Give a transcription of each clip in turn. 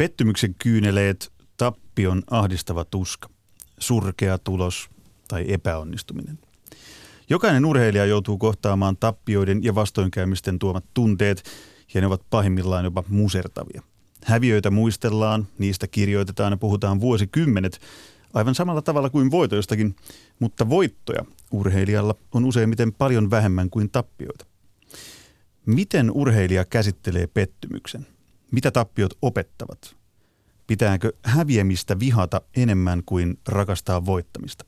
Pettymyksen kyyneleet, tappion ahdistava tuska, surkea tulos tai epäonnistuminen. Jokainen urheilija joutuu kohtaamaan tappioiden ja vastoinkäymisten tuomat tunteet, ja ne ovat pahimmillaan jopa musertavia. Häviöitä muistellaan, niistä kirjoitetaan ja puhutaan vuosikymmenet, aivan samalla tavalla kuin voitoistakin, mutta voittoja urheilijalla on useimmiten paljon vähemmän kuin tappioita. Miten urheilija käsittelee pettymyksen? Mitä tappiot opettavat? Pitääkö häviämistä vihata enemmän kuin rakastaa voittamista?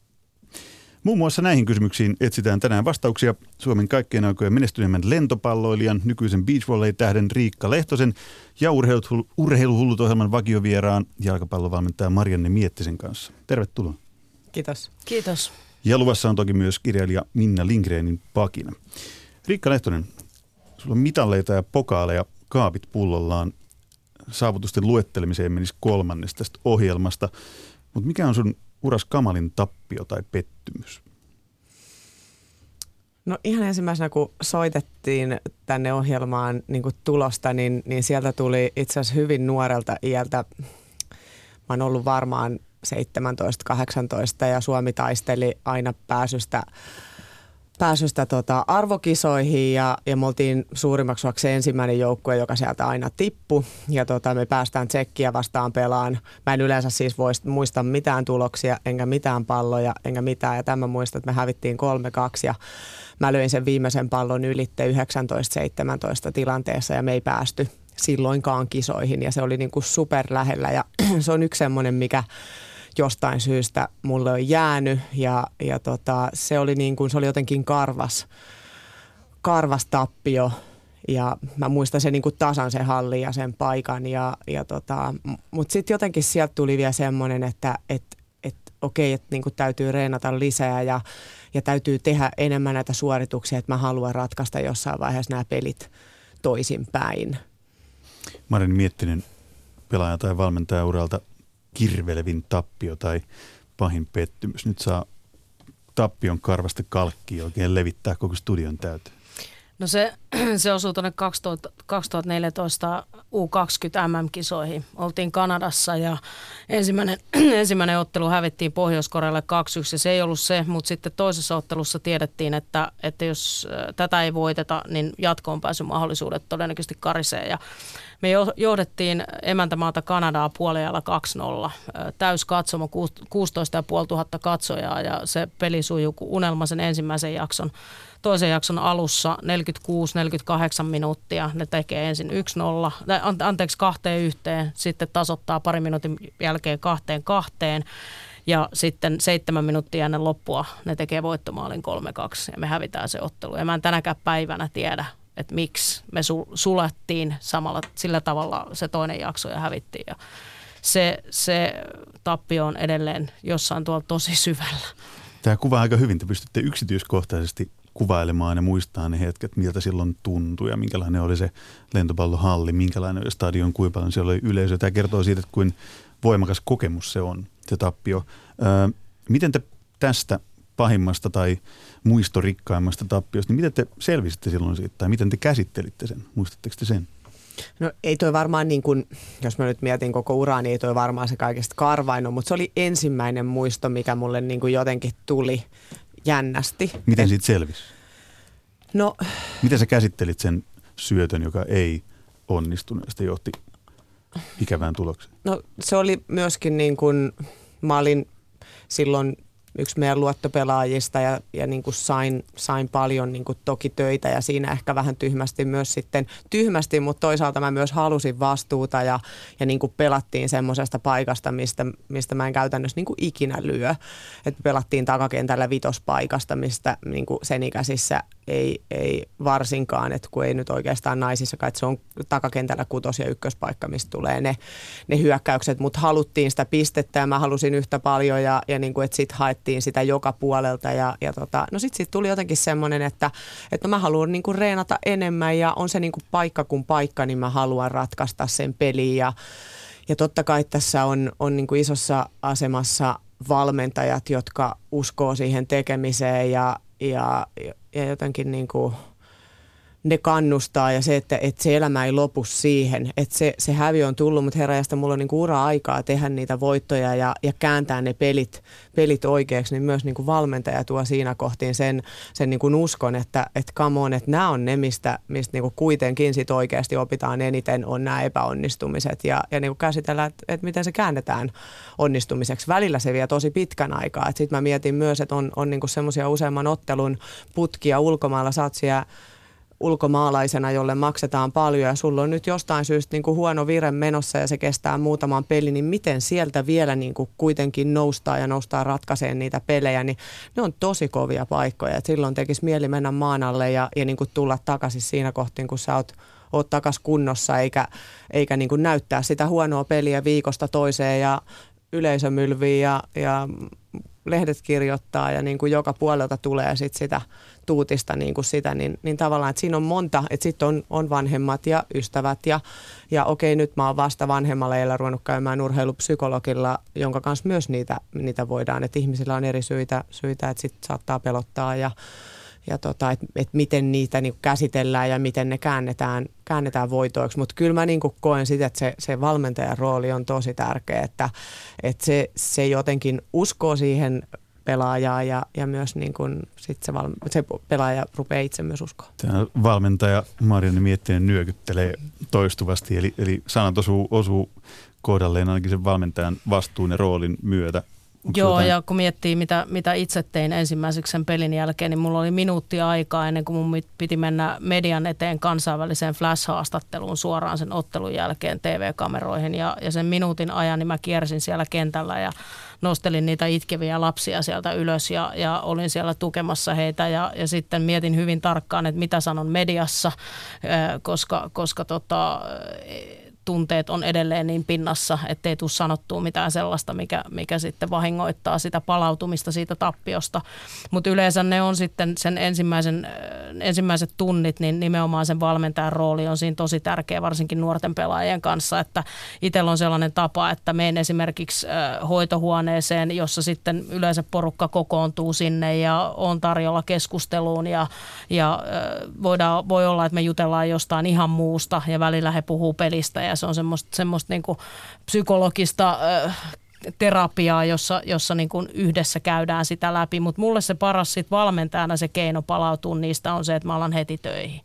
Muun muassa näihin kysymyksiin etsitään tänään vastauksia Suomen kaikkien aikojen menestyneimmän lentopalloilijan, nykyisen beachvolley-tähden Riikka Lehtosen ja urheiluhullut ohjelman vakiovieraan jalkapallovalmentaja Marianne Miettisen kanssa. Tervetuloa. Kiitos. Kiitos. Ja luvassa on toki myös kirjailija Minna Lindgrenin pakina. Riikka Lehtonen, sulla on mitalleita ja pokaaleja kaapit pullollaan. Saavutusten luettelemiseen menisi kolmannes tästä ohjelmasta. Mutta mikä on sun uras kamalin tappio tai pettymys? No ihan ensimmäisenä, kun soitettiin tänne ohjelmaan niin tulosta, niin, niin sieltä tuli itse asiassa hyvin nuorelta iältä. Mä oon ollut varmaan 17-18 ja Suomi taisteli aina pääsystä pääsystä tota arvokisoihin ja, ja me oltiin suurimmaksi se ensimmäinen joukkue, joka sieltä aina tippu. Ja tota, me päästään tsekkiä vastaan pelaan. Mä en yleensä siis vois, muista mitään tuloksia, enkä mitään palloja, enkä mitään. Ja tämä muistan, että me hävittiin 3-2 ja mä löin sen viimeisen pallon ylitte 19-17 tilanteessa ja me ei päästy silloinkaan kisoihin. Ja se oli niin kuin super lähellä ja se on yksi semmoinen, mikä jostain syystä mulle on jäänyt ja, ja tota, se, oli niin kuin, se oli jotenkin karvas, karvas tappio ja mä muistan sen niin kuin tasan sen hallin ja sen paikan. Ja, ja tota, Mutta sitten jotenkin sieltä tuli vielä semmoinen, että et, et, okei, että niin kuin täytyy reenata lisää ja, ja täytyy tehdä enemmän näitä suorituksia, että mä haluan ratkaista jossain vaiheessa nämä pelit toisinpäin. Mä olen miettinyt pelaaja tai valmentaja uralta kirvelevin tappio tai pahin pettymys. Nyt saa tappion karvasta kalkkia oikein levittää koko studion täyteen. No se, se osuu tuonne 2014 U20 MM-kisoihin. Oltiin Kanadassa ja ensimmäinen, ensimmäinen ottelu hävittiin Pohjois-Korealle 2-1 ja se ei ollut se, mutta sitten toisessa ottelussa tiedettiin, että, että jos tätä ei voiteta, niin jatkoon pääsy mahdollisuudet todennäköisesti karisee ja me johdettiin emäntämaata Kanadaa puolella 2-0. Täys katsomo 16 500 katsojaa ja se peli sujuu unelma sen ensimmäisen jakson toisen jakson alussa 46-48 minuuttia. Ne tekee ensin 1-0, anteeksi kahteen yhteen, sitten tasoittaa pari minuutin jälkeen kahteen kahteen. Ja sitten seitsemän minuuttia ennen loppua ne tekee voittomaalin 3-2 ja me hävitään se ottelu. Ja mä en tänäkään päivänä tiedä, että miksi me su- sulettiin samalla sillä tavalla se toinen jakso ja hävittiin. Ja se, se tappio on edelleen jossain tuolla tosi syvällä. Tämä kuvaa aika hyvin. Te pystytte yksityiskohtaisesti kuvailemaan ja muistaa ne hetket, miltä silloin tuntui ja minkälainen oli se lentopallohalli, minkälainen oli stadion, kuinka paljon siellä oli yleisö. Tämä kertoo siitä, että kuin voimakas kokemus se on, se tappio. Öö, miten te tästä pahimmasta tai muistorikkaimmasta tappiosta, niin miten te selvisitte silloin siitä tai miten te käsittelitte sen? Muistatteko te sen? No ei toi varmaan niin kuin, jos mä nyt mietin koko uraa, niin ei toi varmaan se kaikesta karvaino, mutta se oli ensimmäinen muisto, mikä mulle niin kuin jotenkin tuli jännästi. Miten siitä selvisi? No, Miten sä käsittelit sen syötön, joka ei onnistunut ja sitten johti ikävään tulokseen? No se oli myöskin niin kuin, mä olin silloin yksi meidän luottopelaajista ja, ja niin kuin sain, sain paljon niin kuin toki töitä ja siinä ehkä vähän tyhmästi myös sitten, tyhmästi, mutta toisaalta mä myös halusin vastuuta ja, ja niin kuin pelattiin semmoisesta paikasta, mistä, mistä mä en käytännössä niin kuin ikinä lyö. Et pelattiin takakentällä vitospaikasta, mistä niin kuin sen ikäisissä ei, ei varsinkaan, että kun ei nyt oikeastaan naisissa, että se on takakentällä kutos- ja ykköspaikka, mistä tulee ne, ne hyökkäykset, mutta haluttiin sitä pistettä ja mä halusin yhtä paljon ja, ja niin kuin, että sitten haettiin sitä joka puolelta ja, ja tota, no sitten sit tuli jotenkin semmoinen, että, että mä haluan niin kuin reenata enemmän ja on se niin kuin paikka kuin paikka, niin mä haluan ratkaista sen peliin ja, ja totta kai tässä on, on niin kuin isossa asemassa valmentajat, jotka uskoo siihen tekemiseen ja, ja, ja jotenkin niin kuin, ne kannustaa ja se, että, että se elämä ei lopu siihen, että se, se hävi on tullut, mutta herrajasta mulla on niin ura-aikaa tehdä niitä voittoja ja, ja kääntää ne pelit, pelit oikeaksi, niin myös niin kuin valmentaja tuo siinä kohtiin sen, sen niin kuin uskon, että, että come on, että nämä on ne, mistä, mistä niin kuin kuitenkin sit oikeasti opitaan eniten, on nämä epäonnistumiset ja, ja niin kuin käsitellään, että, että miten se käännetään onnistumiseksi. Välillä se vie tosi pitkän aikaa. Sitten mä mietin myös, että on, on niin semmoisia useamman ottelun putkia ulkomailla, oot siellä ulkomaalaisena, jolle maksetaan paljon ja sulla on nyt jostain syystä niin kuin huono vire menossa ja se kestää muutaman peli, niin miten sieltä vielä niin kuin kuitenkin noustaa ja noustaa ratkaiseen niitä pelejä, niin ne on tosi kovia paikkoja. Et silloin tekisi mieli mennä maan alle ja, ja niin kuin tulla takaisin siinä kohtiin, kun sä oot oot takas kunnossa eikä, eikä niin kuin näyttää sitä huonoa peliä viikosta toiseen ja yleisö mylvii ja, ja lehdet kirjoittaa ja niin kuin joka puolelta tulee sit sitä tuutista niin kuin sitä, niin, niin tavallaan, että siinä on monta, että sitten on, on vanhemmat ja ystävät ja, ja okei, nyt mä oon vasta vanhemmalla eillä ruvennut käymään urheilupsykologilla, jonka kanssa myös niitä, niitä voidaan, että ihmisillä on eri syitä, syitä että sitten saattaa pelottaa ja, ja tota, että et miten niitä niin käsitellään ja miten ne käännetään, käännetään voitoiksi. Mutta kyllä mä niin koen sitä, että se, se valmentajan rooli on tosi tärkeä, että, että se, se jotenkin uskoo siihen pelaajaa ja, ja myös niin kuin sit se, val, se pelaaja rupeaa itse myös uskoa. Tämä valmentaja Marianne Miettinen nyökyttelee toistuvasti, eli, eli sanat osuu, osuu kohdalleen ainakin sen valmentajan vastuun ja roolin myötä. Onko Joo, jotain? ja kun miettii, mitä, mitä itse tein ensimmäiseksi sen pelin jälkeen, niin mulla oli minuutti aikaa ennen kuin mun piti mennä median eteen kansainväliseen flash-haastatteluun suoraan sen ottelun jälkeen TV-kameroihin. Ja, ja sen minuutin ajan niin mä kiersin siellä kentällä ja nostelin niitä itkeviä lapsia sieltä ylös ja, ja olin siellä tukemassa heitä. Ja, ja sitten mietin hyvin tarkkaan, että mitä sanon mediassa, koska, koska tota, tunteet on edelleen niin pinnassa, ettei tule sanottua mitään sellaista, mikä, mikä sitten vahingoittaa sitä palautumista siitä tappiosta. Mutta yleensä ne on sitten sen ensimmäisen, äh, ensimmäiset tunnit, niin nimenomaan sen valmentajan rooli on siinä tosi tärkeä, varsinkin nuorten pelaajien kanssa, että itsellä on sellainen tapa, että menen esimerkiksi äh, hoitohuoneeseen, jossa sitten yleensä porukka kokoontuu sinne ja on tarjolla keskusteluun ja, ja äh, voidaan, voi olla, että me jutellaan jostain ihan muusta ja välillä he puhuu pelistä ja ja se on semmoista, semmoista niin kuin psykologista terapiaa, jossa, jossa niin kuin yhdessä käydään sitä läpi. Mutta mulle se paras sit valmentajana se keino palautua niistä on se, että mä alan heti töihin.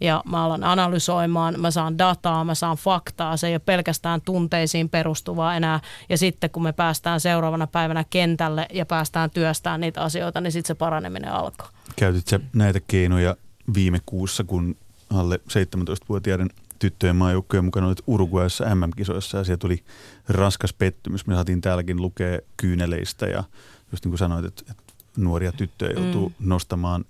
Ja mä alan analysoimaan, mä saan dataa, mä saan faktaa. Se ei ole pelkästään tunteisiin perustuvaa enää. Ja sitten kun me päästään seuraavana päivänä kentälle ja päästään työstämään niitä asioita, niin sitten se paraneminen alkaa. Käytit näitä keinoja viime kuussa, kun alle 17-vuotiaiden tyttöjen maajoukkojen mukana olit Uruguayssa MM-kisoissa ja siellä tuli raskas pettymys. Me saatiin täälläkin lukea kyyneleistä ja just niin kuin sanoit, että, että nuoria tyttöjä joutuu mm. nostamaan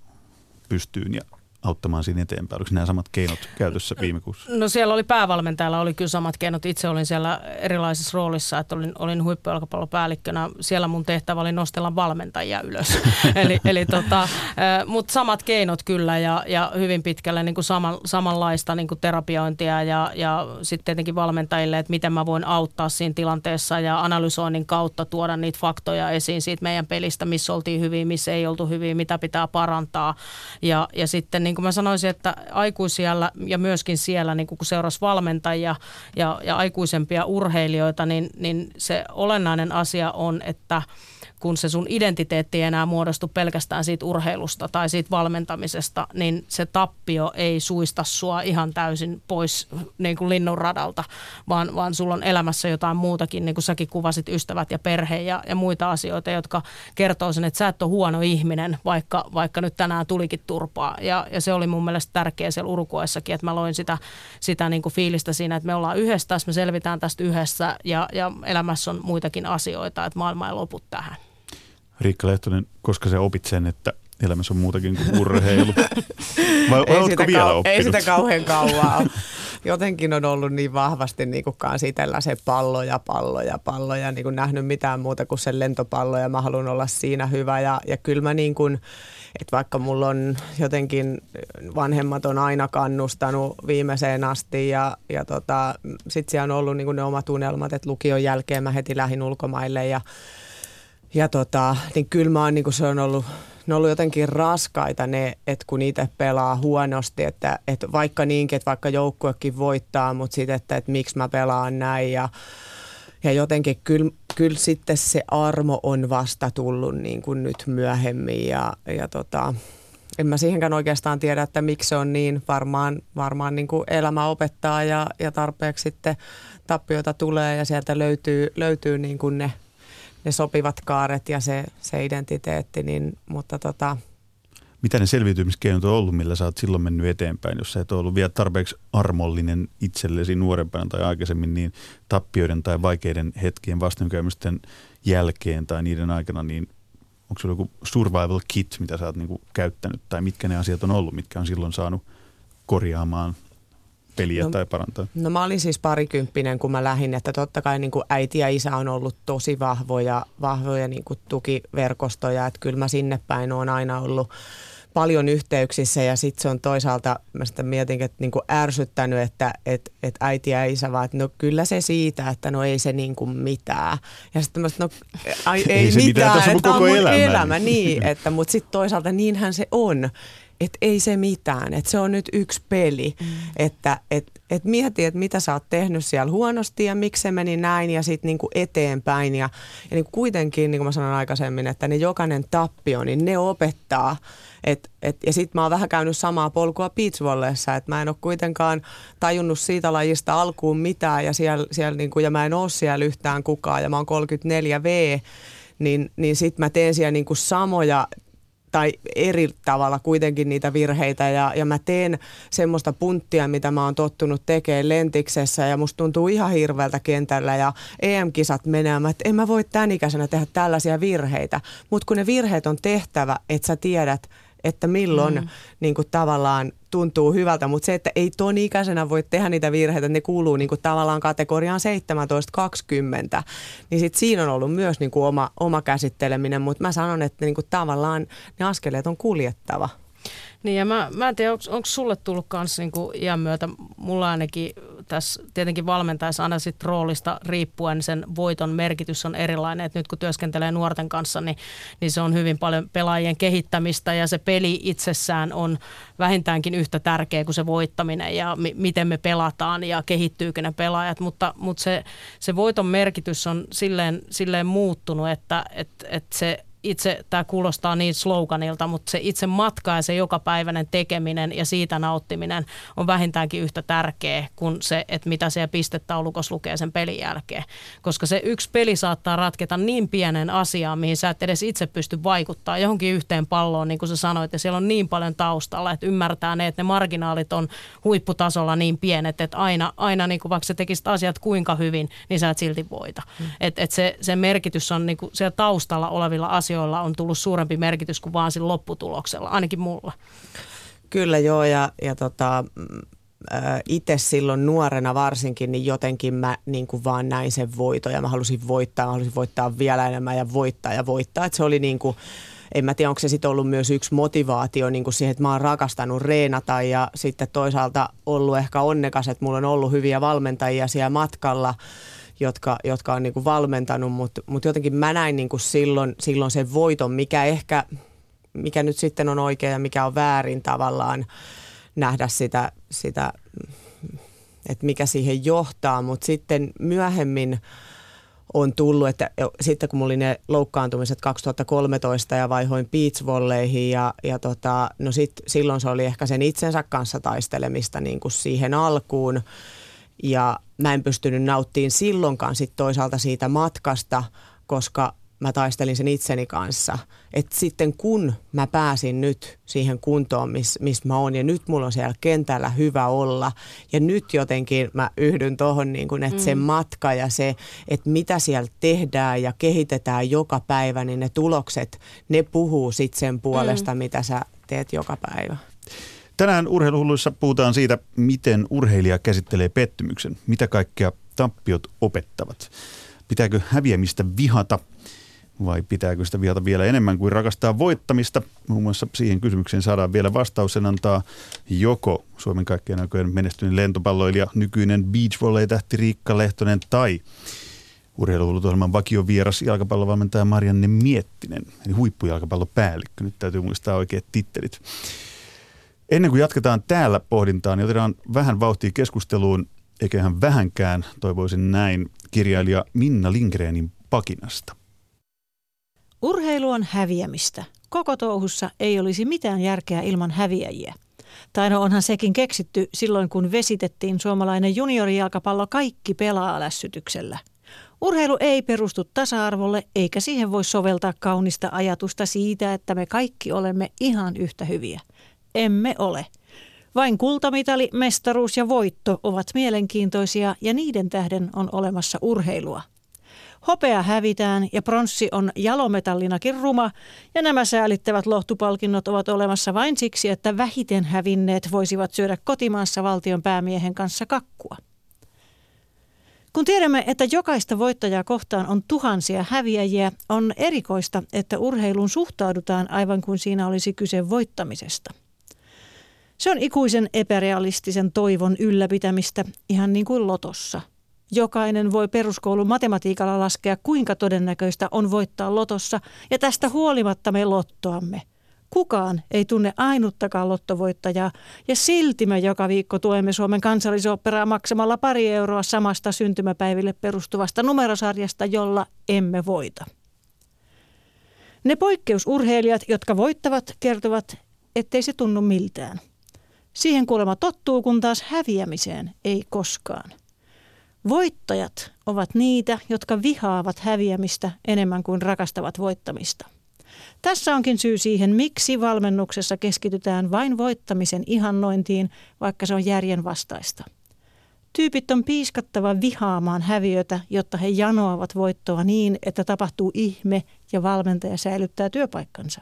pystyyn ja auttamaan siinä eteenpäin? Oliko nämä samat keinot käytössä viime kuussa? No siellä oli päävalmentajalla oli kyllä samat keinot. Itse olin siellä erilaisissa roolissa, että olin, olin huippujalkapallopäällikkönä. Siellä mun tehtävä oli nostella valmentajia ylös. eli, eli tota, Mutta samat keinot kyllä ja, ja hyvin pitkälle niin kuin saman, samanlaista niin kuin terapiointia ja, ja sitten tietenkin valmentajille, että miten mä voin auttaa siinä tilanteessa ja analysoinnin kautta tuoda niitä faktoja esiin siitä meidän pelistä, missä oltiin hyvin, missä ei oltu hyvin, mitä pitää parantaa. Ja, ja sitten niin kuin mä sanoisin, että aikuisia ja myöskin siellä, niin kun seurasi valmentajia ja, ja aikuisempia urheilijoita, niin, niin se olennainen asia on, että – kun se sun identiteetti ei enää muodostu pelkästään siitä urheilusta tai siitä valmentamisesta, niin se tappio ei suista sua ihan täysin pois niin kuin linnun radalta, vaan, vaan sulla on elämässä jotain muutakin, niin kuin säkin kuvasit ystävät ja perhe ja, ja muita asioita, jotka kertoo sen, että sä et ole huono ihminen, vaikka, vaikka nyt tänään tulikin turpaa. Ja, ja se oli mun mielestä tärkeä siellä Urukuessakin, että mä loin sitä, sitä niin kuin fiilistä siinä, että me ollaan yhdessä, me selvitään tästä yhdessä ja, ja elämässä on muitakin asioita, että maailma ei lopu tähän. Riikka Lehtonen, koska sä opit sen, että elämässä on muutakin kuin urheilu? Vai ei, sitä vielä kau- ei sitä kauhean kauaa Jotenkin on ollut niin vahvasti niin kuin kansitella se pallo ja pallo ja pallo ja niin kuin nähnyt mitään muuta kuin sen lentopallo ja mä haluan olla siinä hyvä. Ja, ja kyllä mä niin kuin, että vaikka mulla on jotenkin vanhemmat on aina kannustanut viimeiseen asti ja, ja tota, sitten siellä on ollut niin ne omat unelmat, että lukion jälkeen mä heti lähin ulkomaille ja ja tota, niin kyllä mä oon, niin kuin se on ollut ne on ollut jotenkin raskaita ne, että kun itse pelaa huonosti, että, että vaikka niinkin, että vaikka joukkuekin voittaa, mutta sitten, että, että miksi mä pelaan näin ja ja jotenkin kyllä, kyllä sitten se armo on vasta tullut niin kuin nyt myöhemmin ja, ja tota, en mä siihenkään oikeastaan tiedä, että miksi se on niin. Varmaan, varmaan niin kuin elämä opettaa ja, ja tarpeeksi sitten tappioita tulee ja sieltä löytyy, löytyy niin kuin ne, ne sopivat kaaret ja se, se identiteetti, niin, mutta tota, mitä ne selviytymiskeinot on ollut, millä sä oot silloin mennyt eteenpäin, jos sä et ollut vielä tarpeeksi armollinen itsellesi nuorempana tai aikaisemmin, niin tappioiden tai vaikeiden hetkien vastoinkäymisten jälkeen tai niiden aikana, niin onko sulla joku survival kit, mitä sä oot niinku käyttänyt, tai mitkä ne asiat on ollut, mitkä on silloin saanut korjaamaan peliä no, tai parantaa? No mä olin siis parikymppinen, kun mä lähdin, että totta kai niin kuin äiti ja isä on ollut tosi vahvoja, vahvoja niin kuin tukiverkostoja, että kyllä mä sinne päin on aina ollut paljon yhteyksissä ja sitten se on toisaalta, mä sitä mietin, että niin kuin ärsyttänyt, että et, et äiti ja isä vaan, että no kyllä se siitä, että no ei se niin kuin mitään. Ja sitten mä no ai, ei, ei mitään, mitään että on koko elämä. elämä. Niin, että, mutta sitten toisaalta niinhän se on että ei se mitään, että se on nyt yksi peli, mm. että et, et mieti, että mitä sä oot tehnyt siellä huonosti ja miksi se meni näin ja sitten niinku eteenpäin ja, ja niinku kuitenkin, niin kuin mä sanoin aikaisemmin, että ne jokainen tappio, niin ne opettaa et, et, ja sitten mä oon vähän käynyt samaa polkua beachvolleissa, että mä en ole kuitenkaan tajunnut siitä lajista alkuun mitään ja, siellä, siellä niinku, ja mä en ole siellä yhtään kukaan ja mä oon 34V, niin, niin sitten mä teen siellä niinku samoja tai eri tavalla kuitenkin niitä virheitä. Ja, ja mä teen semmoista punttia, mitä mä oon tottunut tekemään lentiksessä ja musta tuntuu ihan hirveältä kentällä ja EM-kisat menemään, että en mä voi tämän ikäisenä tehdä tällaisia virheitä, mutta kun ne virheet on tehtävä, että sä tiedät, että milloin mm. niin kuin tavallaan tuntuu hyvältä, mutta se, että ei ton ikäisenä voi tehdä niitä virheitä, ne kuuluu niin kuin tavallaan kategoriaan 17-20, niin sit siinä on ollut myös niin kuin oma, oma käsitteleminen, mutta mä sanon, että niin kuin tavallaan ne askeleet on kuljettava. Niin ja mä, mä en tiedä, onko sulle tullut kanssa niinku iän myötä, mulla ainakin tässä tietenkin valmentaessa aina sit roolista riippuen sen voiton merkitys on erilainen. Et nyt kun työskentelee nuorten kanssa, niin, niin se on hyvin paljon pelaajien kehittämistä ja se peli itsessään on vähintäänkin yhtä tärkeä kuin se voittaminen ja mi- miten me pelataan ja kehittyykö ne pelaajat. Mutta, mutta se, se voiton merkitys on silleen, silleen muuttunut, että et, et se itse, tämä kuulostaa niin sloganilta, mutta se itse matka ja se jokapäiväinen tekeminen ja siitä nauttiminen on vähintäänkin yhtä tärkeä kuin se, että mitä siellä pistetaulukossa lukee sen pelin jälkeen. Koska se yksi peli saattaa ratketa niin pienen asiaan, mihin sä et edes itse pysty vaikuttaa johonkin yhteen palloon, niin kuin sä sanoit, ja siellä on niin paljon taustalla, että ymmärtää ne, että ne marginaalit on huipputasolla niin pienet, että aina, aina niin kuin vaikka sä tekisit asiat kuinka hyvin, niin sä et silti voita. Mm. Et, et se, se merkitys on niin kuin siellä taustalla olevilla asioilla asioilla on tullut suurempi merkitys kuin vaan sillä lopputuloksella, ainakin mulla. Kyllä joo, ja, ja tota, itse silloin nuorena varsinkin, niin jotenkin mä niin kuin vaan näin sen voito ja mä halusin voittaa, mä halusin voittaa vielä enemmän ja voittaa ja voittaa. Että se oli niin kuin, en mä tiedä, onko se sitten ollut myös yksi motivaatio niin kuin siihen, että mä oon rakastanut reenata ja sitten toisaalta ollut ehkä onnekas, että mulla on ollut hyviä valmentajia siellä matkalla – jotka, jotka on niin kuin valmentanut, mutta mut jotenkin mä näin niin kuin silloin, silloin sen voiton, mikä ehkä, mikä nyt sitten on oikein ja mikä on väärin tavallaan nähdä sitä, sitä että mikä siihen johtaa, mutta sitten myöhemmin on tullut, että sitten kun mulla oli ne loukkaantumiset 2013 ja vaihoin beachvolleihin ja, ja tota, no sit, silloin se oli ehkä sen itsensä kanssa taistelemista niin kuin siihen alkuun ja mä en pystynyt nauttimaan silloinkaan sit toisaalta siitä matkasta, koska mä taistelin sen itseni kanssa. että sitten kun mä pääsin nyt siihen kuntoon, missä mis mä oon ja nyt mulla on siellä kentällä hyvä olla ja nyt jotenkin mä yhdyn tuohon, niin että mm. se matka ja se, että mitä siellä tehdään ja kehitetään joka päivä, niin ne tulokset, ne puhuu sitten sen puolesta, mm. mitä sä teet joka päivä. Tänään urheiluhulluissa puhutaan siitä, miten urheilija käsittelee pettymyksen, mitä kaikkea tappiot opettavat. Pitääkö häviämistä vihata vai pitääkö sitä vihata vielä enemmän kuin rakastaa voittamista? Muun muassa siihen kysymykseen saadaan vielä vastaus. Sen antaa joko Suomen kaikkien aikojen menestyneen lentopalloilija, nykyinen beach volley tähti Riikka Lehtonen tai Urheiluhullut-ohjelman vakiovieras jalkapallovalmentaja Marianne Miettinen, eli huippujalkapallopäällikkö. Nyt täytyy muistaa oikeat tittelit. Ennen kuin jatketaan täällä pohdintaan, niin otetaan vähän vauhtia keskusteluun, eiköhän vähänkään, toivoisin näin, kirjailija Minna Lindgrenin pakinasta. Urheilu on häviämistä. Koko touhussa ei olisi mitään järkeä ilman häviäjiä. Tai no onhan sekin keksitty silloin, kun vesitettiin suomalainen juniorijalkapallo kaikki pelaa lässytyksellä. Urheilu ei perustu tasa-arvolle, eikä siihen voi soveltaa kaunista ajatusta siitä, että me kaikki olemme ihan yhtä hyviä. Emme ole. Vain kultamitali, mestaruus ja voitto ovat mielenkiintoisia ja niiden tähden on olemassa urheilua. Hopea hävitään ja pronssi on jalometallinakin ruma ja nämä säälittävät lohtupalkinnot ovat olemassa vain siksi, että vähiten hävinneet voisivat syödä kotimaassa valtion päämiehen kanssa kakkua. Kun tiedämme, että jokaista voittajaa kohtaan on tuhansia häviäjiä, on erikoista, että urheiluun suhtaudutaan aivan kuin siinä olisi kyse voittamisesta. Se on ikuisen epärealistisen toivon ylläpitämistä, ihan niin kuin lotossa. Jokainen voi peruskoulun matematiikalla laskea, kuinka todennäköistä on voittaa lotossa, ja tästä huolimatta me lottoamme. Kukaan ei tunne ainuttakaan lottovoittajaa, ja silti me joka viikko tuemme Suomen kansallisoperaa maksamalla pari euroa samasta syntymäpäiville perustuvasta numerosarjasta, jolla emme voita. Ne poikkeusurheilijat, jotka voittavat, kertovat, ettei se tunnu miltään. Siihen kuulemma tottuu, kun taas häviämiseen ei koskaan. Voittajat ovat niitä, jotka vihaavat häviämistä enemmän kuin rakastavat voittamista. Tässä onkin syy siihen, miksi valmennuksessa keskitytään vain voittamisen ihannointiin, vaikka se on järjen vastaista. Tyypit on piiskattava vihaamaan häviötä, jotta he janoavat voittoa niin, että tapahtuu ihme ja valmentaja säilyttää työpaikkansa.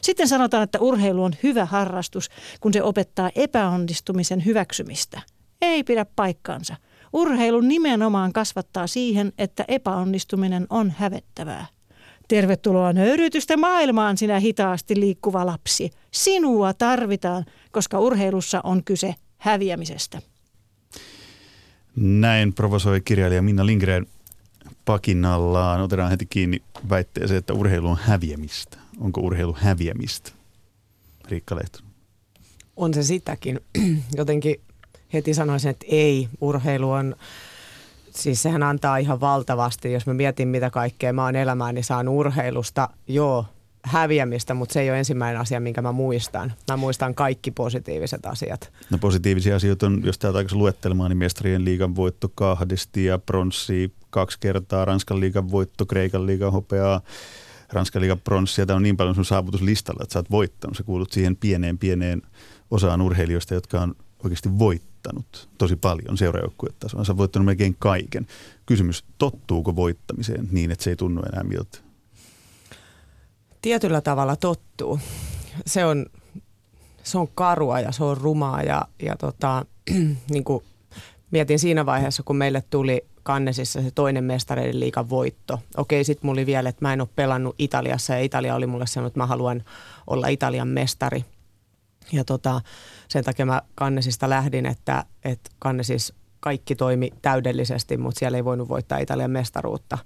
Sitten sanotaan, että urheilu on hyvä harrastus, kun se opettaa epäonnistumisen hyväksymistä. Ei pidä paikkaansa. Urheilu nimenomaan kasvattaa siihen, että epäonnistuminen on hävettävää. Tervetuloa nöyrytystä maailmaan, sinä hitaasti liikkuva lapsi. Sinua tarvitaan, koska urheilussa on kyse häviämisestä. Näin provosoi kirjailija Minna Lindgren pakinallaan. Otetaan heti kiinni väitteeseen, että urheilu on häviämistä. Onko urheilu häviämistä? Riikka Lehtonen. On se sitäkin. Jotenkin heti sanoisin, että ei. Urheilu on, siis sehän antaa ihan valtavasti. Jos mä mietin, mitä kaikkea mä oon elämään, niin saan urheilusta. Joo, häviämistä, mutta se ei ole ensimmäinen asia, minkä mä muistan. Mä muistan kaikki positiiviset asiat. No positiivisia asioita on, jos täältä aikaisi luettelemaan, niin mestarien liigan voitto kahdesti ja pronssi kaksi kertaa, Ranskan liigan voitto, Kreikan liigan hopeaa, Ranskan liigan pronssia. Tämä on niin paljon sun saavutuslistalla, että sä oot voittanut. Sä kuulut siihen pieneen, pieneen osaan urheilijoista, jotka on oikeasti voittanut tosi paljon seuraajoukkuetasolla. Sä oot voittanut melkein kaiken. Kysymys, tottuuko voittamiseen niin, että se ei tunnu enää miltä? Tietyllä tavalla tottuu. Se on, se on karua ja se on rumaa ja, ja tota, niin kuin mietin siinä vaiheessa, kun meille tuli Kannesissa se toinen mestareiden liikan voitto. Okei, sitten mulla oli vielä, että mä en ole pelannut Italiassa ja Italia oli mulle sanonut, että mä haluan olla Italian mestari. Ja tota, sen takia mä Kannesista lähdin, että, että Kannesis kaikki toimi täydellisesti, mutta siellä ei voinut voittaa Italian mestaruutta.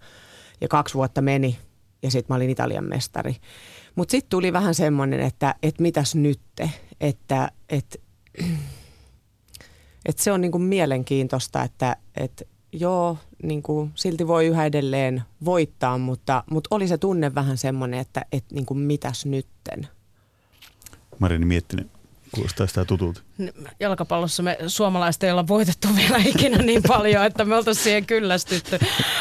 Ja kaksi vuotta meni ja sitten mä olin Italian mestari. Mutta sitten tuli vähän semmoinen, että, että mitäs nytte, että, että, että se on niinku mielenkiintoista, että, että joo, niinku, silti voi yhä edelleen voittaa, mutta, mutta oli se tunne vähän semmoinen, että, että niinku, mitäs nytten. Marini Miettinen, Kuulostaa sitä tutulta. Jalkapallossa me suomalaiset ei olla voitettu vielä ikinä niin paljon, että me oltaisiin siihen kyllästytty.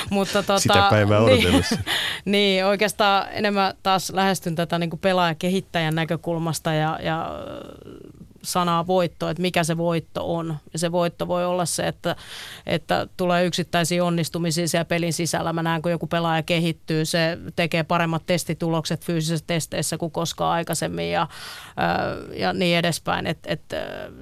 Mutta tota, Sitä päivää niin, niin, oikeastaan enemmän taas lähestyn tätä niin pelaajakehittäjän näkökulmasta ja, ja sanaa voitto, että mikä se voitto on. Ja se voitto voi olla se, että, että tulee yksittäisiä onnistumisia siellä pelin sisällä. Mä näen, kun joku pelaaja kehittyy, se tekee paremmat testitulokset fyysisissä testeissä kuin koskaan aikaisemmin ja, ja niin edespäin. Et, et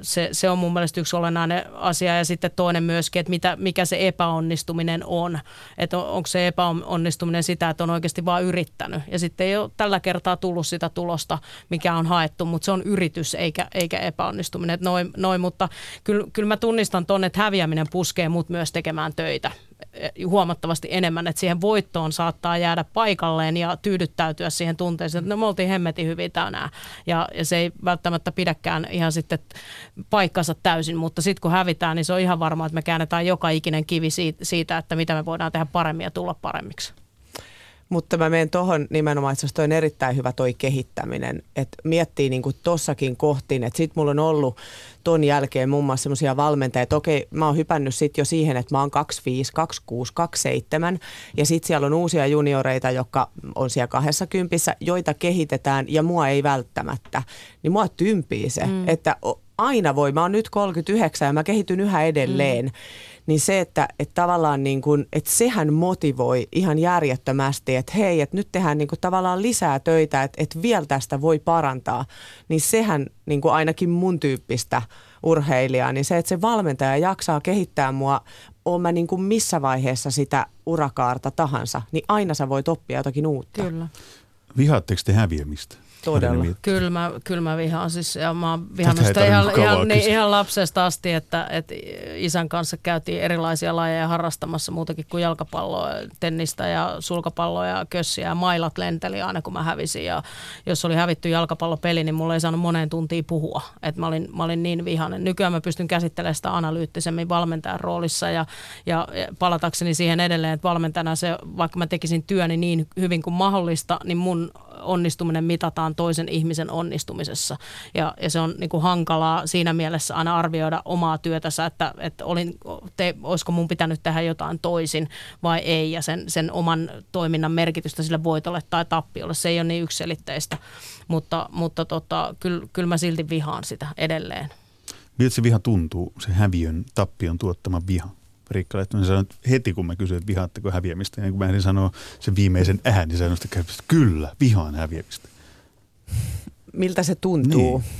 se, se on mun mielestä yksi olennainen asia. Ja sitten toinen myöskin, että mitä, mikä se epäonnistuminen on. Että on, onko se epäonnistuminen sitä, että on oikeasti vain yrittänyt. Ja sitten ei ole tällä kertaa tullut sitä tulosta, mikä on haettu, mutta se on yritys eikä, eikä epäonnistuminen. Että noin, noin, mutta kyllä, kyllä mä tunnistan ton, että häviäminen puskee mut myös tekemään töitä huomattavasti enemmän, että siihen voittoon saattaa jäädä paikalleen ja tyydyttäytyä siihen tunteeseen, että no me oltiin hemmetin hyvin tänään ja, ja se ei välttämättä pidäkään ihan sitten paikkansa täysin, mutta sitten kun hävitään, niin se on ihan varmaa, että me käännetään joka ikinen kivi siitä, että mitä me voidaan tehdä paremmin ja tulla paremmiksi. Mutta mä menen tuohon nimenomaan, että toi on erittäin hyvä toi kehittäminen. Että miettii niin kuin tossakin kohtiin, että sit mulla on ollut ton jälkeen muun muassa semmoisia valmentajia, että okei, mä oon hypännyt sit jo siihen, että mä oon 25, 26, 27 ja sit siellä on uusia junioreita, jotka on siellä kahdessa kympissä, joita kehitetään ja mua ei välttämättä. Niin mua tympii se, mm. että aina voi, mä oon nyt 39 ja mä kehityn yhä edelleen. Mm niin se, että, että tavallaan niin kuin, että sehän motivoi ihan järjettömästi, että hei, että nyt tehdään niin kuin tavallaan lisää töitä, että, että vielä tästä voi parantaa, niin sehän niin kuin ainakin mun tyyppistä urheilijaa, niin se, että se valmentaja jaksaa kehittää mua, on mä niin kuin missä vaiheessa sitä urakaarta tahansa, niin aina sä voit oppia jotakin uutta. Kyllä. Vihaatteko te häviämistä? Todella. Kyllä mä, kyllä mä vihaan. Siis, ja mä oon vihannut sitä ihan, ihan, niin, ihan lapsesta asti, että, että isän kanssa käytiin erilaisia lajeja harrastamassa muutakin kuin jalkapalloa, tennistä ja sulkapalloa ja kössiä ja mailat lenteli aina kun mä hävisin. Ja jos oli hävitty jalkapallopeli, niin mulla ei saanut moneen tuntiin puhua. Että mä olin, mä olin niin vihainen. Nykyään mä pystyn käsittelemään sitä analyyttisemmin valmentajan roolissa ja, ja palatakseni siihen edelleen, että valmentajana se, vaikka mä tekisin työni niin hyvin kuin mahdollista, niin mun onnistuminen mitataan toisen ihmisen onnistumisessa. Ja, ja se on niin kuin hankalaa siinä mielessä aina arvioida omaa työtänsä, että, että olin, te, olisiko mun pitänyt tehdä jotain toisin vai ei, ja sen, sen oman toiminnan merkitystä sille voitolle tai tappiolle. Se ei ole niin ykselitteistä, mutta, mutta tota, kyllä, kyllä mä silti vihaan sitä edelleen. Miltä se viha tuntuu, se häviön, tappion tuottama viha? Riikka Lehtonen sanoi heti, kun mä kysyin, että vihaatteko häviämistä. Ja kun mä ehdin sanoa sen viimeisen ään, niin sanoin, että kyllä, vihaan häviämistä. Miltä se tuntuu? Niin.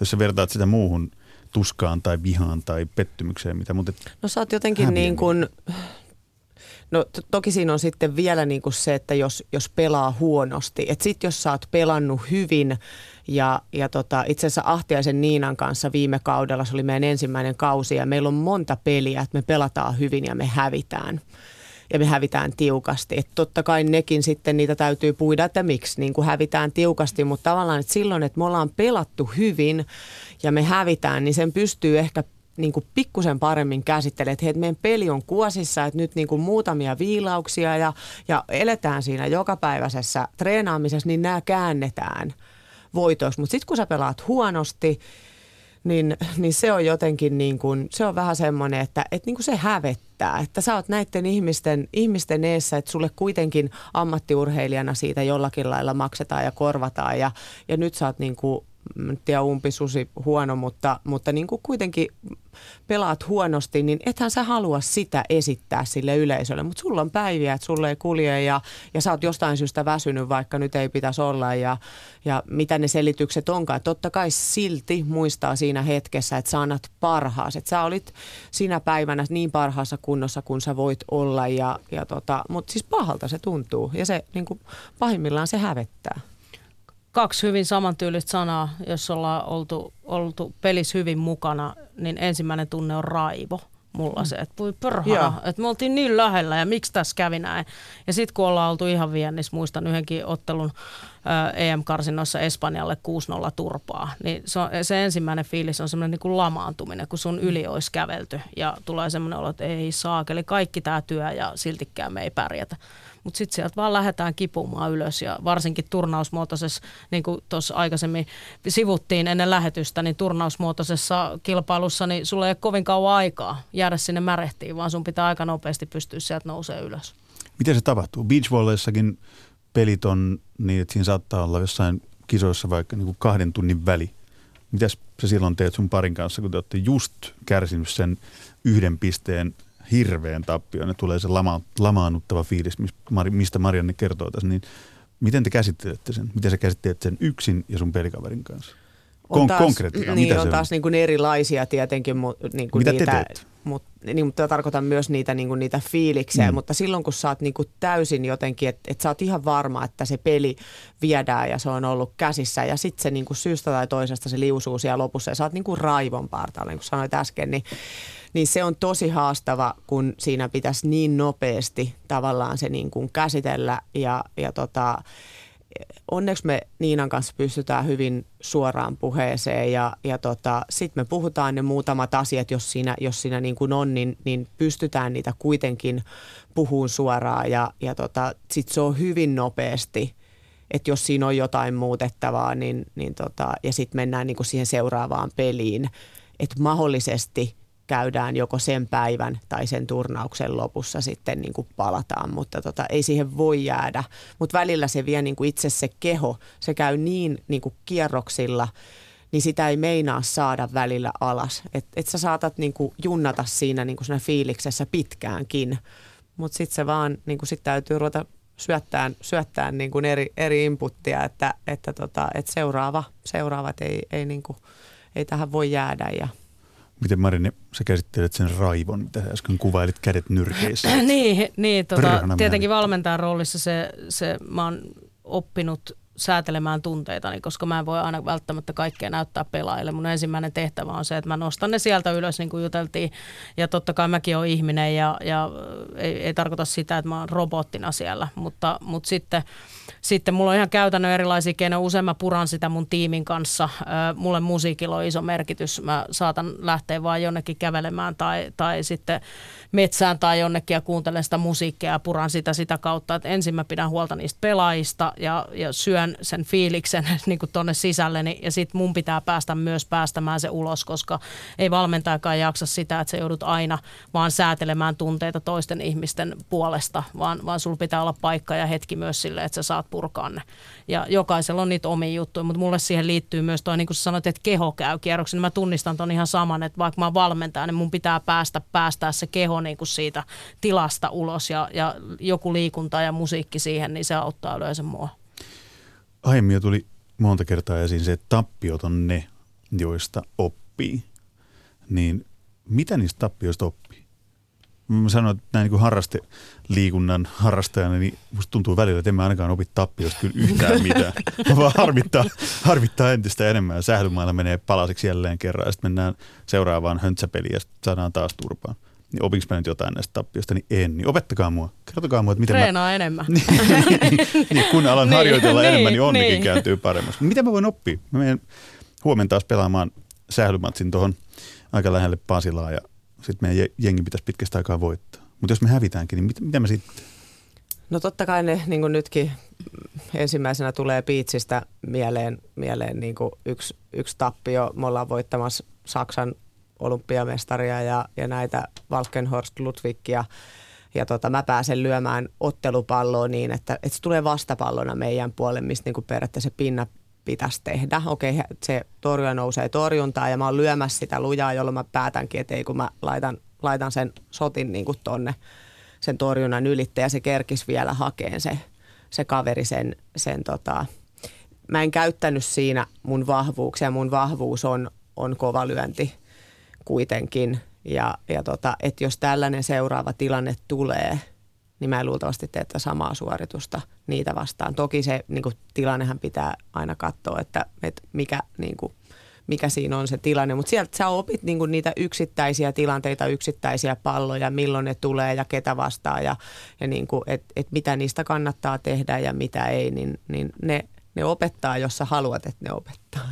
Jos sä vertaat sitä muuhun tuskaan tai vihaan tai pettymykseen, mitä mutta No sä oot jotenkin niin kuin, No to- toki siinä on sitten vielä niin kuin se, että jos, jos pelaa huonosti. Että sitten jos sä oot pelannut hyvin ja, ja tota, itse asiassa Ahtiaisen Niinan kanssa viime kaudella, se oli meidän ensimmäinen kausi ja meillä on monta peliä, että me pelataan hyvin ja me hävitään ja me hävitään tiukasti. Et totta kai nekin sitten niitä täytyy puida, että miksi niin kuin hävitään tiukasti, mutta tavallaan että silloin, että me ollaan pelattu hyvin ja me hävitään, niin sen pystyy ehkä niin kuin pikkusen paremmin käsittelee, että, hei, meidän peli on kuosissa, että nyt niin kuin muutamia viilauksia ja, ja eletään siinä jokapäiväisessä treenaamisessa, niin nämä käännetään voitoiksi. Mutta sitten kun sä pelaat huonosti, niin, niin se on jotenkin niin kuin, se on vähän semmoinen, että, että niin kuin se hävettää, että sä oot näiden ihmisten, ihmisten eessä, että sulle kuitenkin ammattiurheilijana siitä jollakin lailla maksetaan ja korvataan ja, ja nyt sä oot niin kuin en tiedä umpisusi huono, mutta, mutta niin kuin kuitenkin pelaat huonosti, niin ethän sä halua sitä esittää sille yleisölle. Mutta sulla on päiviä, että sulle ei kulje ja, ja sä oot jostain syystä väsynyt, vaikka nyt ei pitäisi olla ja, ja mitä ne selitykset onkaan. Totta kai silti muistaa siinä hetkessä, että sä annat parhaas. Että sä olit sinä päivänä niin parhaassa kunnossa kuin sä voit olla. Ja, ja tota, Mutta siis pahalta se tuntuu ja se niin kuin, pahimmillaan se hävettää kaksi hyvin samantyylistä sanaa, jos ollaan oltu, oltu pelissä hyvin mukana, niin ensimmäinen tunne on raivo mulla se, että voi perhana, että me oltiin niin lähellä ja miksi tässä kävi näin. Ja sitten kun ollaan oltu ihan viennissä, muistan yhdenkin ottelun ä, EM-karsinnoissa Espanjalle 6-0 turpaa, niin se, on, se ensimmäinen fiilis on semmoinen niin kuin lamaantuminen, kun sun yli olisi kävelty ja tulee semmoinen olo, että ei saakeli, kaikki tämä työ ja siltikään me ei pärjätä mutta sitten sieltä vaan lähdetään kipumaan ylös ja varsinkin turnausmuotoisessa, niin kuin tuossa aikaisemmin sivuttiin ennen lähetystä, niin turnausmuotoisessa kilpailussa, niin sulla ei ole kovin kauan aikaa jäädä sinne märehtiin, vaan sun pitää aika nopeasti pystyä sieltä nousee ylös. Miten se tapahtuu? Beachvolleissakin pelit on niin, että siinä saattaa olla jossain kisoissa vaikka niin kuin kahden tunnin väli. Mitäs sä silloin teet sun parin kanssa, kun te olette just kärsinyt sen yhden pisteen hirveän tappioon ja tulee se lama, lamaannuttava fiilis, mistä Marianne kertoo tässä, niin miten te käsittelette sen? Miten sä käsittelet sen yksin ja sun pelikaverin kanssa? Kon- on taas, konkreettia, niin, mitä on se taas niin kuin erilaisia tietenkin. Niin kuin Mitä te niitä, teette? Mut, niin, mutta tarkoitan myös niitä, niin kuin niitä fiiliksejä, Mm. mutta silloin kun sä oot niin kuin täysin jotenkin, että et sä oot ihan varma, että se peli viedään ja se on ollut käsissä ja sitten se niin kuin syystä tai toisesta se liusuu siellä lopussa ja sä oot niin kuin raivon partaalla, niin kuin sanoit äsken, niin, niin se on tosi haastava, kun siinä pitäisi niin nopeasti tavallaan se niin kuin käsitellä. Ja, ja tota, onneksi me Niinan kanssa pystytään hyvin suoraan puheeseen ja, ja tota, sitten me puhutaan ne muutamat asiat, jos siinä, jos siinä niin kuin on, niin, niin pystytään niitä kuitenkin puhuun suoraan. Ja, ja tota, sitten se on hyvin nopeasti, että jos siinä on jotain muutettavaa niin, niin tota, ja sitten mennään niin kuin siihen seuraavaan peliin, että mahdollisesti käydään joko sen päivän tai sen turnauksen lopussa sitten niin kuin palataan, mutta tota, ei siihen voi jäädä. Mutta välillä se vie niin kuin itse se keho, se käy niin, niin kuin kierroksilla, niin sitä ei meinaa saada välillä alas. Että et sä saatat niin kuin junnata siinä, niin kuin siinä fiiliksessä pitkäänkin, mutta sitten se vaan, niin kuin sit täytyy ruveta syöttään, syöttään niin kuin eri, eri inputtia, että, että, tota, että seuraava, seuraavat ei, ei, niin kuin, ei tähän voi jäädä ja – Miten Marini, sä käsittelet sen raivon, mitä sä äsken kuvailit kädet nyrkeissä? niin, niin tota, tietenkin valmentajan roolissa se, se, mä oon oppinut säätelemään tunteitani, koska mä en voi aina välttämättä kaikkea näyttää pelaajille. Mun ensimmäinen tehtävä on se, että mä nostan ne sieltä ylös, niin kuin juteltiin. Ja totta kai mäkin olen ihminen ja, ja ei, ei tarkoita sitä, että mä oon robottina siellä. Mutta, mutta sitten, sitten mulla on ihan käytännön erilaisia keinoja. Usein mä puran sitä mun tiimin kanssa. Mulle musiikilla on iso merkitys. Mä saatan lähteä vaan jonnekin kävelemään tai, tai sitten metsään tai jonnekin ja kuuntelen sitä musiikkia ja puran sitä sitä kautta, että ensin mä pidän huolta niistä pelaajista ja, ja syön sen fiiliksen niin kuin tonne sisälleni ja sitten mun pitää päästä myös päästämään se ulos, koska ei valmentajakaan jaksa sitä, että sä joudut aina vaan säätelemään tunteita toisten ihmisten puolesta, vaan, vaan sulla pitää olla paikka ja hetki myös sille, että sä saat purkaa ne. Ja jokaisella on niitä omia juttuja, mutta mulle siihen liittyy myös toi, niin kuin sanoit, että keho käy kierroksen, niin mä tunnistan ton ihan saman, että vaikka mä valmentaja, niin mun pitää päästä, päästää se keho niin kuin siitä tilasta ulos ja, ja joku liikunta ja musiikki siihen, niin se auttaa yleensä mua. Aiemmin jo tuli monta kertaa esiin se, että tappiot on ne, joista oppii. Niin mitä niistä tappioista oppii? Mä sanoin, että näin niin harrasteliikunnan harrastajana, niin musta tuntuu välillä, että en mä ainakaan opi tappiosta kyllä yhtään mitään. Vaan harmittaa, harmittaa entistä enemmän. Sählymailla menee palasiksi jälleen kerran ja sitten mennään seuraavaan höntsäpeliin ja sitten saadaan taas turpaan. Niin opinko mä nyt jotain näistä tappioista, niin en. Niin opettakaa mua. Kertokaa mua, että miten mä, Treenaa enemmän. niin, kun alan Niin, harjoitella niin, enemmän, niin onnekin niin. kääntyy paremmaksi. Mitä mä voin oppia? Mä menen huomenna taas pelaamaan sählymatsin tuohon aika lähelle Pasilaa ja sitten meidän je- jengi pitäisi pitkästä aikaa voittaa. Mutta jos me hävitäänkin, niin mit, mitä mä sitten? No totta kai ne niin kuin nytkin ensimmäisenä tulee Piitsistä mieleen, mieleen niin kuin yksi, yksi tappio. Me ollaan voittamassa Saksan olympiamestaria ja, ja näitä Valkenhorst Ludwigia. Ja tota, mä pääsen lyömään ottelupalloa niin, että, että se tulee vastapallona meidän puolelle, mistä niin periaatteessa se pinna pitäisi tehdä. Okei, se torjuja nousee torjuntaan ja mä oon lyömässä sitä lujaa, jolloin mä päätänkin, että ei kun mä laitan, laitan sen sotin niin tonne sen torjunnan ylitte ja se kerkis vielä hakeen se, se kaveri sen, sen tota, mä en käyttänyt siinä mun vahvuuksia. Mun vahvuus on, on kova lyönti kuitenkin. Ja, ja tota, että jos tällainen seuraava tilanne tulee, niin mä en luultavasti tee tätä samaa suoritusta niitä vastaan. Toki se niin kuin, tilannehan pitää aina katsoa, että, että mikä, niin kuin, mikä siinä on se tilanne. Mutta sieltä sä opit niin kuin, niitä yksittäisiä tilanteita, yksittäisiä palloja, milloin ne tulee ja ketä vastaan ja, ja niin kuin, et, et mitä niistä kannattaa tehdä ja mitä ei, niin, niin ne, ne opettaa, jos sä haluat, että ne opettaa.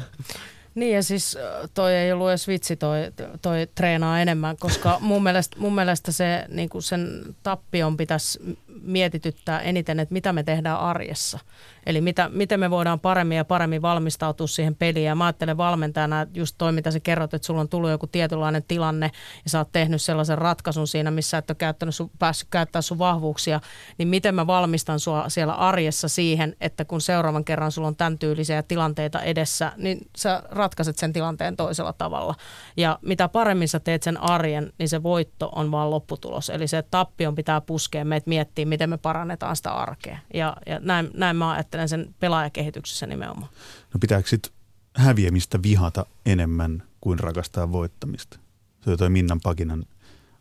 Niin ja siis toi ei ollut edes vitsi toi, toi treenaa enemmän, koska mun mielestä, mun mielestä se, niin sen tappion pitäisi mietityttää eniten, että mitä me tehdään arjessa. Eli mitä, miten me voidaan paremmin ja paremmin valmistautua siihen peliin. Ja mä ajattelen valmentajana, just toi, mitä sä kerrot, että sulla on tullut joku tietynlainen tilanne ja sä oot tehnyt sellaisen ratkaisun siinä, missä et ole käyttänyt sun, päässyt käyttämään sun vahvuuksia, niin miten mä valmistan sua siellä arjessa siihen, että kun seuraavan kerran sulla on tämän tyylisiä tilanteita edessä, niin sä ratkaiset sen tilanteen toisella tavalla. Ja mitä paremmin sä teet sen arjen, niin se voitto on vaan lopputulos. Eli se tappion pitää puskea meitä miettiä, miten me parannetaan sitä arkea. Ja, ja näin, näin mä ajattelen sen pelaajakehityksessä nimenomaan. No pitääkö sitten häviämistä vihata enemmän kuin rakastaa voittamista? Se on toi Minnan Pakinan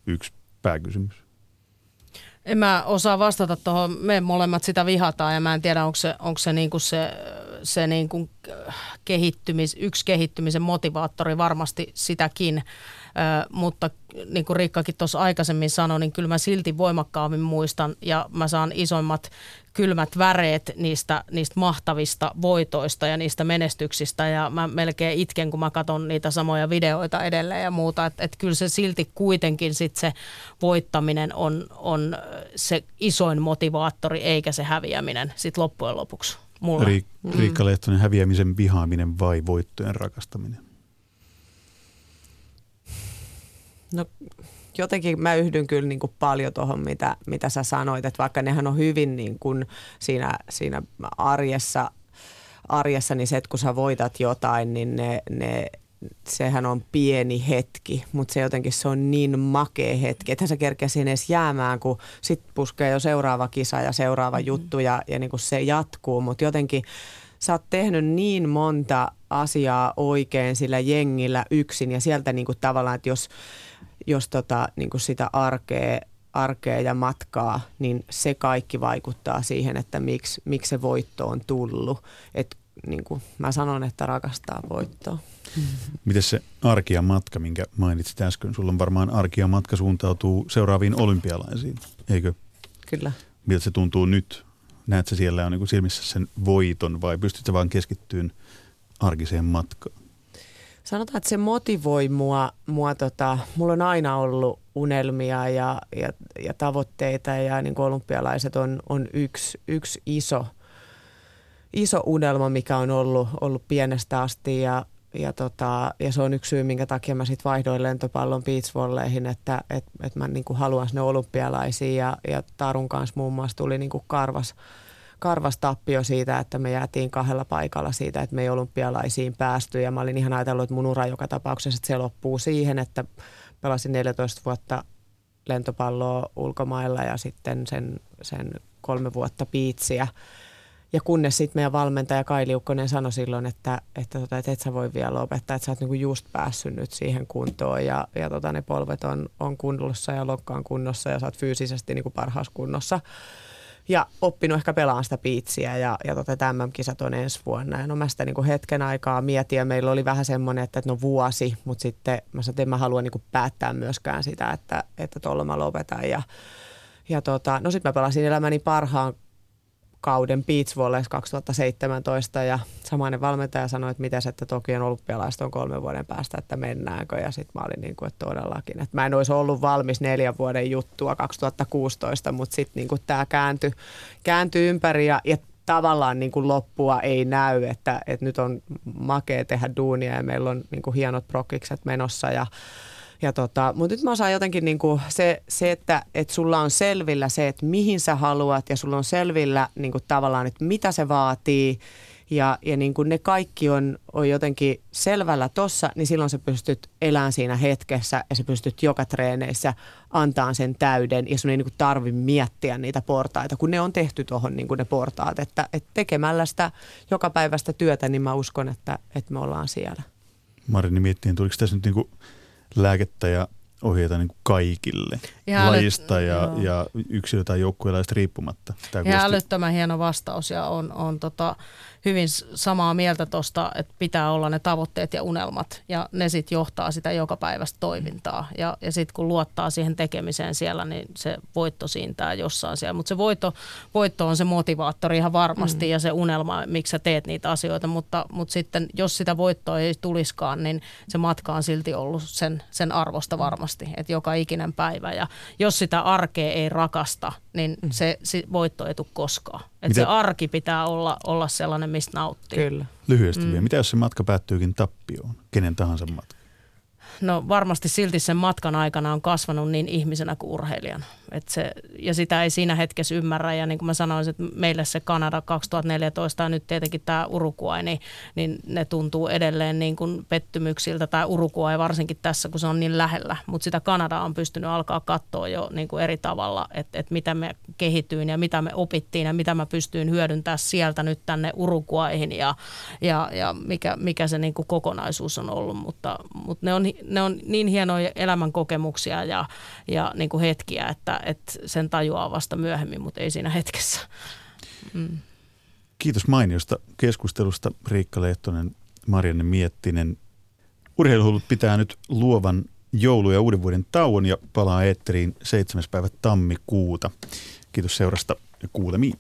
yksi pääkysymys. En mä osaa vastata tuohon. Me molemmat sitä vihataan ja mä en tiedä, onko se, onko se, niinku se, se niinku kehittymis, yksi kehittymisen motivaattori varmasti sitäkin. Ö, mutta niin kuin Riikkakin tuossa aikaisemmin sanoi, niin kyllä mä silti voimakkaammin muistan ja mä saan isoimmat kylmät väreet niistä, niistä mahtavista voitoista ja niistä menestyksistä ja mä melkein itken, kun mä katson niitä samoja videoita edelleen ja muuta, että et kyllä se silti kuitenkin sit se voittaminen on, on se isoin motivaattori eikä se häviäminen sit loppujen lopuksi. Mulle. Riik- Riikka Lehtonen, häviämisen vihaaminen vai voittojen rakastaminen? No jotenkin mä yhdyn kyllä niin kuin paljon tuohon, mitä, mitä sä sanoit, että vaikka nehän on hyvin niin kuin siinä, siinä arjessa, arjessa, niin se, että kun sä voitat jotain, niin ne, ne, sehän on pieni hetki, mutta se jotenkin se on niin makea hetki, että sä kerkeä siinä edes jäämään, kun sit puskee jo seuraava kisa ja seuraava mm-hmm. juttu ja, ja niin kuin se jatkuu, mutta jotenkin sä oot tehnyt niin monta asiaa oikein sillä jengillä yksin ja sieltä niin kuin tavallaan, että jos jos tota, niin kuin sitä arkea, arkea ja matkaa, niin se kaikki vaikuttaa siihen, että miksi, miksi se voitto on tullut. Et, niin kuin mä sanon, että rakastaa voittoa. Miten se arki ja matka, minkä mainitsit äsken? Sulla on varmaan arki ja matka suuntautuu seuraaviin olympialaisiin, eikö? Kyllä. Miltä se tuntuu nyt? Näetkö siellä on niin silmissä sen voiton vai pystytkö vaan keskittyyn arkiseen matkaan? sanotaan, että se motivoi mua, mua tota, mulla on aina ollut unelmia ja, ja, ja tavoitteita ja niin olympialaiset on, on yksi, yksi iso, iso unelma, mikä on ollut, ollut pienestä asti ja, ja, tota, ja se on yksi syy, minkä takia mä sitten vaihdoin lentopallon beachvolleihin, että et, et mä niin kuin haluan sinne olympialaisiin ja, ja Tarun kanssa muun muassa tuli niin kuin karvas, karvas tappio siitä, että me jäätiin kahdella paikalla siitä, että me ei olympialaisiin päästy. Ja mä olin ihan ajatellut, että mun ura joka tapauksessa että se loppuu siihen, että pelasin 14 vuotta lentopalloa ulkomailla ja sitten sen, sen kolme vuotta piitsiä. Ja kunnes sitten meidän valmentaja Kai Liukkonen sanoi silloin, että, että, tota, että et sä voi vielä lopettaa, että sä oot niinku just päässyt nyt siihen kuntoon ja, ja tota, ne polvet on, on kunnossa ja lokkaan kunnossa ja sä oot fyysisesti niinku parhaassa kunnossa ja oppinut ehkä pelaamaan sitä piitsiä ja, ja tota, tämä kisat on ensi vuonna. Ja no mä sitä niin kuin hetken aikaa mietin ja meillä oli vähän semmoinen, että, että no vuosi, mutta sitten mä sanoin, että en mä halua niin kuin päättää myöskään sitä, että, että tuolla mä lopetan. Ja, ja tota, no sitten mä pelasin elämäni parhaan kauden Beach Volleys 2017 ja samainen valmentaja sanoi, että miten että Tokion olympialaiset on kolmen vuoden päästä, että mennäänkö. Ja sitten mä olin niin kuin, että todellakin, että mä en olisi ollut valmis neljän vuoden juttua 2016, mutta sitten niin tämä kääntyi, kääntyi ympäri ja, ja tavallaan niin kuin loppua ei näy, että, että nyt on makea tehdä duunia ja meillä on niin kuin hienot prokikset menossa ja ja tota, mutta nyt mä osaan jotenkin niin kuin se, se että, että sulla on selvillä se, että mihin sä haluat ja sulla on selvillä niin kuin tavallaan, että mitä se vaatii ja, ja niin kuin ne kaikki on, on jotenkin selvällä tossa, niin silloin sä pystyt elämään siinä hetkessä ja sä pystyt joka treeneissä antaa sen täyden ja sun ei niin kuin tarvi miettiä niitä portaita, kun ne on tehty tuohon niin ne portaat, että, että tekemällä sitä joka päivästä työtä, niin mä uskon, että, että me ollaan siellä. Marini miettii, tuliko tässä nyt niin kuin lääkettä ja ohjeita niin kuin kaikille ja lajista älyt, ja, ja yksilö- tai joukkueelaista riippumatta. Tämä ja älyttömän hieno vastaus ja on, on tota, hyvin samaa mieltä tuosta, että pitää olla ne tavoitteet ja unelmat ja ne sitten johtaa sitä joka päivästä toimintaa. Ja, ja sitten kun luottaa siihen tekemiseen siellä, niin se voitto siintää jossain siellä. Mutta se voitto, voitto on se motivaattori ihan varmasti mm. ja se unelma, miksi sä teet niitä asioita. Mutta, mutta sitten jos sitä voittoa ei tuliskaan, niin se matka on silti ollut sen, sen arvosta varmasti. Että joka ikinen päivä. Ja jos sitä arkea ei rakasta, niin mm. se, se voitto ei tule koskaan. Että se arki pitää olla, olla sellainen, mistä nauttii. Kyllä. Lyhyesti mm. vielä. Mitä jos se matka päättyykin tappioon? Kenen tahansa matka? No varmasti silti sen matkan aikana on kasvanut niin ihmisenä kuin urheilijana. Et se, ja sitä ei siinä hetkessä ymmärrä. Ja niin kuin mä sanoisin, että meille se Kanada 2014 ja nyt tietenkin tämä Uruguay, niin, niin ne tuntuu edelleen niin kuin pettymyksiltä, tai Uruguay varsinkin tässä, kun se on niin lähellä. Mutta sitä Kanada on pystynyt alkaa katsoa jo niin kuin eri tavalla, että, että mitä me kehityin ja mitä me opittiin ja mitä mä pystyin hyödyntämään sieltä nyt tänne Uruguayhin ja, ja, ja mikä, mikä se niin kuin kokonaisuus on ollut. Mutta, mutta ne, on, ne on niin hienoja elämän kokemuksia ja, ja niin kuin hetkiä, että, että sen tajuaa vasta myöhemmin, mutta ei siinä hetkessä. Mm. Kiitos mainiosta keskustelusta Riikka Lehtonen, Marianne Miettinen. Urheiluhullut pitää nyt luovan joulu- ja uuden vuoden tauon ja palaa eetteriin 7. päivä tammikuuta. Kiitos seurasta ja kuulemiin.